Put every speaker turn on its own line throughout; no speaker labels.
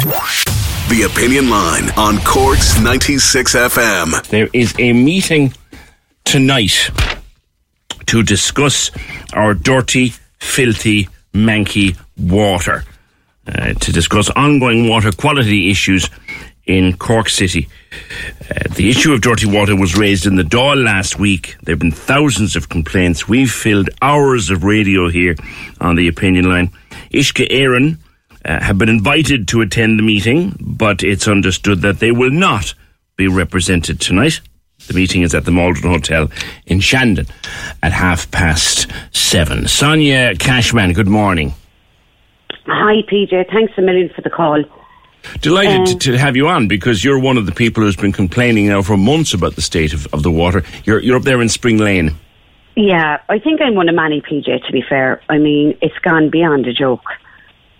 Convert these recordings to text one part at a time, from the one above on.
The Opinion Line on Corks 96 FM.
There is a meeting tonight to discuss our dirty, filthy, manky water. Uh, to discuss ongoing water quality issues in Cork City. Uh, the issue of dirty water was raised in the Dáil last week. There have been thousands of complaints. We've filled hours of radio here on the opinion line. Uisce Éireann uh, have been invited to attend the meeting, but it's understood that they will not be represented tonight. The meeting is at the Maldron Hotel in Shandon at half past seven. Sonya Cashman, good morning.
Hi, PJ. Thanks a million for the call.
Delighted
Um,
to, to have you on because you're one of the people who's been complaining now for months about the state of, of the water. You're, you're up there in Spring Lane.
Yeah, I think I'm one of many, PJ, to be fair. I mean, it's gone beyond a joke.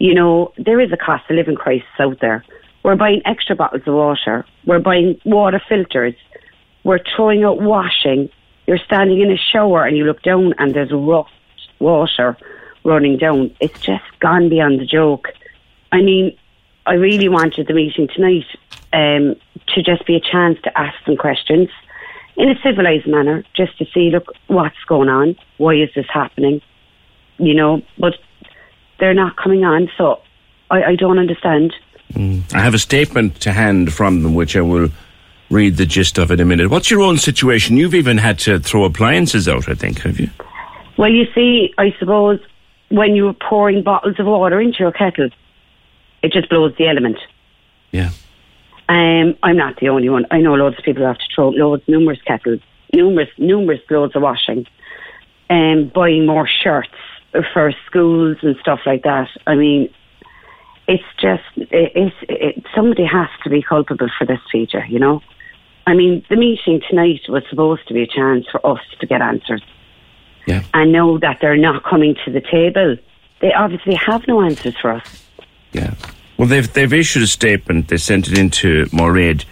You know, there is a cost of living crisis out there. We're buying extra bottles of water. We're buying water filters. We're throwing out washing. You're standing in a shower and you look down and there's rough water running down. It's just gone beyond the joke. I mean, I really wanted the meeting tonight um, to just be a chance to ask some questions in a civilized manner, just to see, look, what's going on? Why is this happening? You know, but they're not coming on, so I, I don't understand.
I have a statement to hand from them, which I will read the gist of in a minute. What's your own situation? You've even had to throw appliances out, I think, have you?
Well, you see, I suppose when you're pouring bottles of water into your kettle, it just blows the element.
Yeah.
Um, I'm not the only one. I know loads of people have to throw loads, numerous kettles, numerous, numerous loads of washing, and buying more shirts for schools and stuff like that. I mean, it's just it, it's it, somebody has to be culpable for this feature, you know. I mean, the meeting tonight was supposed to be a chance for us to get answers,
Yeah.
and know that they're not coming to the table. They obviously have no answers for us.
Yeah. Well, they've they've issued a statement. They sent it into Moraid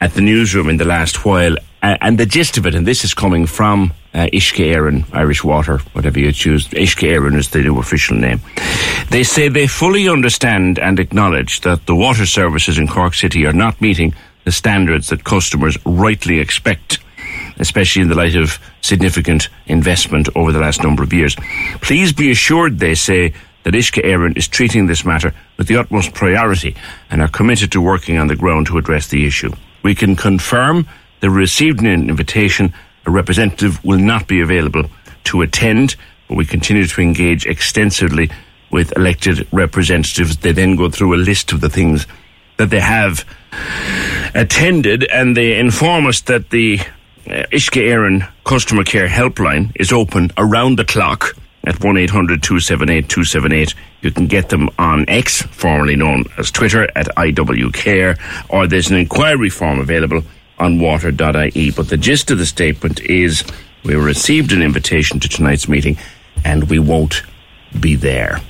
at the newsroom in the last while, uh, and the gist of it, and this is coming from uh, Éireann, Irish Water, whatever you choose. Éireann is the new official name. They say they fully understand and acknowledge that the water services in Cork City are not meeting the standards that customers rightly expect especially in the light of significant investment over the last number of years. Please be assured, they say, that Uisce Éireann is treating this matter with the utmost priority and are committed to working on the ground to address the issue. We can confirm they received an invitation. A representative will not be available to attend, but we continue to engage extensively with elected representatives. They then go through a list of the things that they have attended and they inform us that the uh, Uisce Éireann customer care helpline is open around the clock at 1-800-278-278. You can get them on X, formerly known as Twitter, at IWCare, or there's an inquiry form available on water.ie. But the gist of the statement is we received an invitation to tonight's meeting and we won't be there.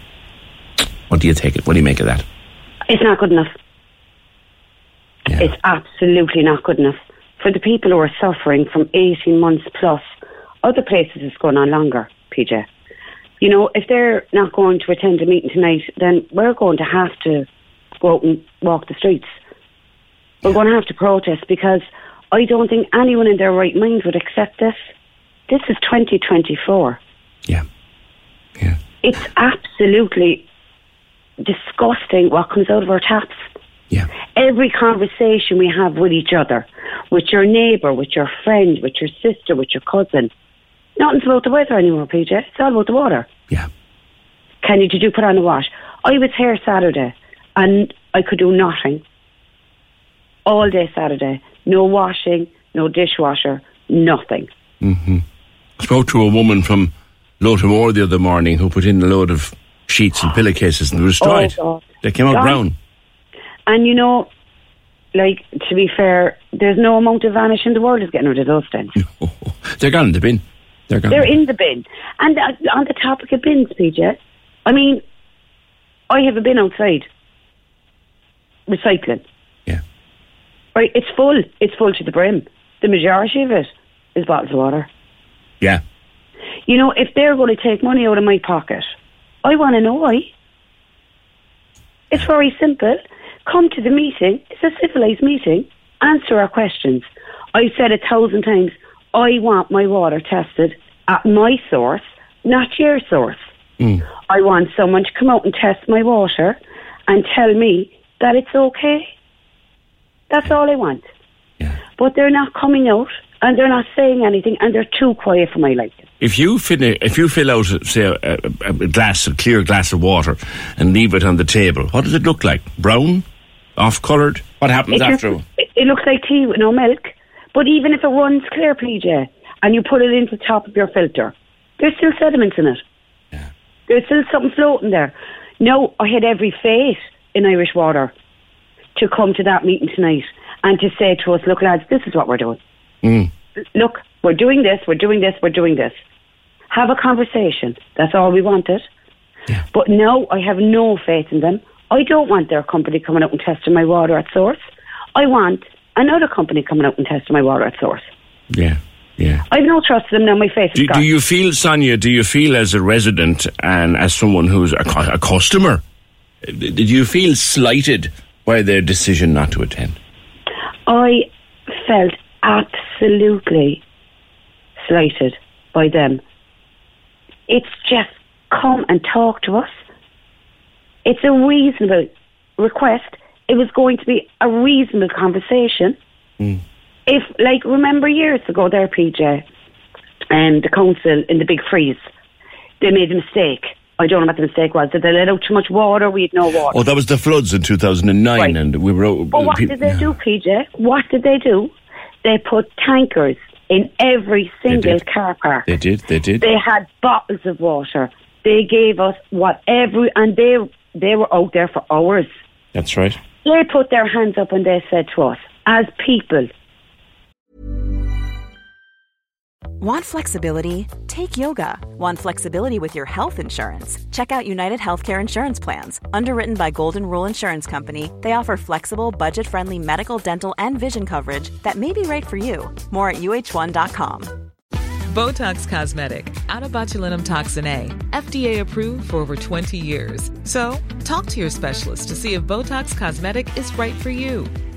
What do you take it? What do you make of that?
It's not good enough.
Yeah.
It's absolutely not good enough. For the people who are suffering from 18 months plus, other places it's going on longer, PJ. You know, if they're not going to attend a meeting tonight, then we're going to have to go out and walk the streets. We're going to have to protest because I don't think anyone in their right mind would accept this. This is 2024.
Yeah. Yeah.
It's absolutely disgusting what comes out of our taps.
Yeah.
Every conversation we have with each other, with your neighbour, with your friend, with your sister, with your cousin, nothing's about the weather anymore, PJ. It's all about the water.
Yeah.
Can you, did you put on a wash? I was here Saturday and I could do nothing. All day Saturday. No washing, no dishwasher, nothing.
I spoke to a woman from Lotamore the other morning who put in a load of sheets and pillowcases and they were destroyed.
Oh,
they came out
God.
brown.
And you know, like, to be fair, there's no amount of vanish in the world is getting rid of those things.
They're gone in the bin. They're gone.
They're in the bin. And uh, on the topic of bins, PJ, I mean, I have a bin outside recycling. Right, it's full. It's full to the brim. The majority of it is bottles of water.
Yeah.
You know, if they're going to take money out of my pocket, I want to know why. It's very simple. Come to the meeting. It's a civilised meeting. Answer our questions. I've said a thousand times, I want my water tested at my source, not your source. Mm. I want someone to come out and test my water and tell me that it's okay. That's all I want.
Yeah.
But they're not coming out and they're not saying anything and they're too quiet for my liking.
If you if you fill out, say, a, a, glass, a clear glass of water, and leave it on the table, what does it look like? Brown, off coloured. What happens
It,
after?
it looks like tea with no milk. But even if it runs clear, PJ, and you put it into the top of your filter, there's still sediments in it. Yeah. There's still something floating there. No, I had every faith in Irish Water to come to that meeting tonight and to say to us, look, lads, this is what we're doing.
Mm.
Look, we're doing this, we're doing this, we're doing this. Have a conversation. That's all we wanted. But no, I have no faith in them. I don't want their company coming out and testing my water at source. I want another company coming out and testing my water at source.
Yeah, yeah.
I've no trust in them now. My faith is
Do, do you feel, Sonya? Do you feel as a resident and as someone who's a, a customer? Did you feel slighted by their decision not to attend?
I felt absolutely slighted by them. It's just come and talk to us. It's a reasonable request. It was going to be a reasonable conversation. Hmm. If, like, remember years ago there, PJ, and the council in the big freeze, they made a mistake. I don't know what the mistake was. Did they let out too much water? We had no water.
Oh, that was the floods in 2009,
Right.
and we were.
But what
peop-
did they do, PJ? What did they do? They put tankers in every single car park.
They did, they did.
They had bottles of water. They gave us whatever, and they they were out there for hours.
That's right.
They put their hands up and they said to us, as people,
Want flexibility? Take yoga. Want flexibility with your health insurance? Check out United Healthcare Insurance Plans. Underwritten by Golden Rule Insurance Company, they offer flexible, budget friendly medical, dental, and vision coverage that may be right for you. More at uh1.com.
Botox Cosmetic, onabotulinumtoxinA, FDA approved for over 20 years. So, talk to your specialist to see if Botox Cosmetic is right for you.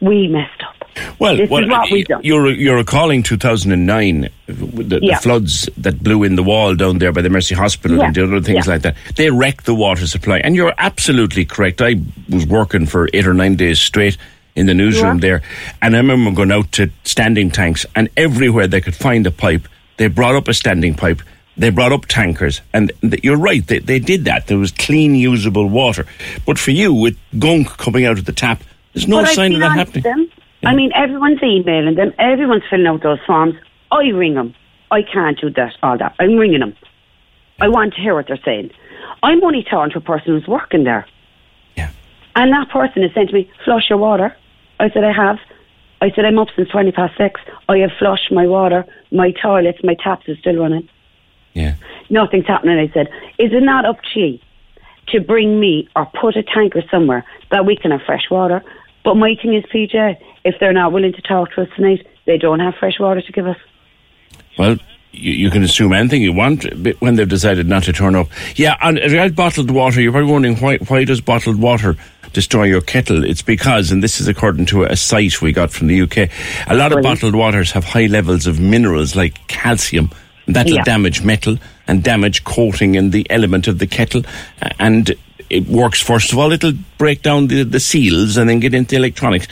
we messed up.
Well,
This is what we've done.
you're you're recalling 2009, the,
Yeah.
the floods that blew in the wall down there by the Mercy Hospital
Yeah.
and the other things
Yeah.
like that. They wrecked the water supply, and you're absolutely correct. I was working for eight or nine days straight in the newsroom there, and I remember going out to standing tanks, and everywhere they could find a pipe, they brought up a standing pipe. They brought up tankers, and th- you're right. They, they did that. There was clean, usable water. But for you, with gunk coming out of the tap, there's no
but
sign of that happening.
Them. I mean, everyone's emailing them, everyone's filling out those forms. I ring them. I can't do that, all that. I'm ringing them. I want to hear what they're saying. I'm only talking to a person who's working there.
Yeah.
And that person has said to me, flush your water. I said, I have. I said, I'm up since 20 past six. I have flushed my water, my toilets, my taps are still running.
Yeah.
Nothing's happening. I said, is it not up to you to bring me or put a tanker somewhere that we can have fresh water? But my thing is, PJ, if they're not willing to talk to us tonight, they don't have fresh water to give us.
Well, you, you can assume anything you want when they've decided not to turn up. Yeah, and about bottled water, you're probably wondering why, why does bottled water destroy your kettle? It's because, and this is according to a site we got from the UK, a lot of bottled waters have high levels of minerals like calcium. That'll
Yeah.
damage metal and damage coating in the element of the kettle. And it works, first of all, it'll break down the, the seals and then get into electronics.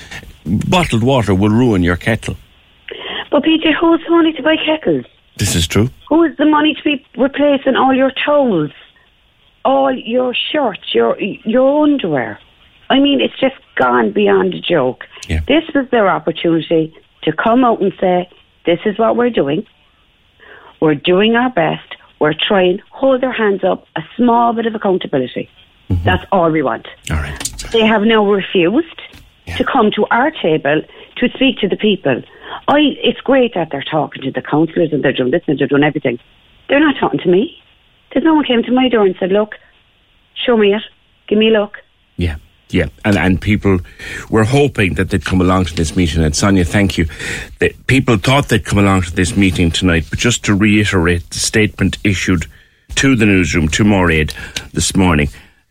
Bottled water will ruin your kettle.
But PJ, who's the money to buy kettles?
This is true.
Who is the money to be replacing all your towels, all your shirts, your your underwear? I mean, it's just gone beyond a joke.
Yeah.
This was their opportunity to come out and say, "This is what we're doing. We're doing our best. We're trying. Hold their hands up. A small bit of accountability. Mm-hmm. That's all we want."
All right.
they have now refused to come to our table to speak to the people. I, it's great that they're talking to the councillors and they're doing this and they're doing everything. They're not talking to me. There's no one came to my door and said, "Look, show me it. Give me a look."
Yeah, yeah, and and people were hoping that they'd come along to this meeting. And Sonya, thank you. That people thought they'd come along to this meeting tonight, but just to reiterate the statement issued to the newsroom to Moraid this morning.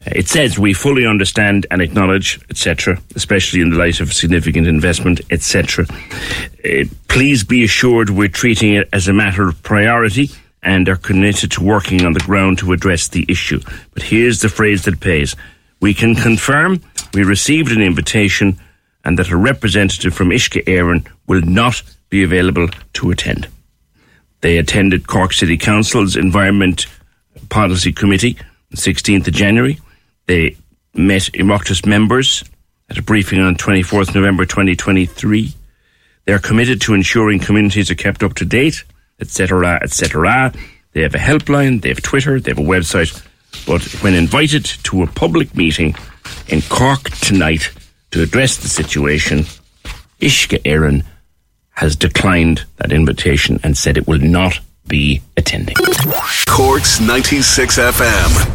It says we fully understand and acknowledge, etc., especially in the light of significant investment, etc. Uh, please be assured we're treating it as a matter of priority and are committed to working on the ground to address the issue. But here's the phrase that pays. We can confirm we received an invitation and that a representative from Uisce Éireann will not be available to attend. They attended Cork City Council's Environment Policy Committee on 16th of January. They met Oireachtas members at a briefing on 24th November 2023. They are committed to ensuring communities are kept up to date, etc., etc. They have a helpline, they have Twitter, they have a website. But when invited to a public meeting in Cork tonight to address the situation, Uisce Éireann has declined that invitation and said it will not be attending.
Corks 96 FM.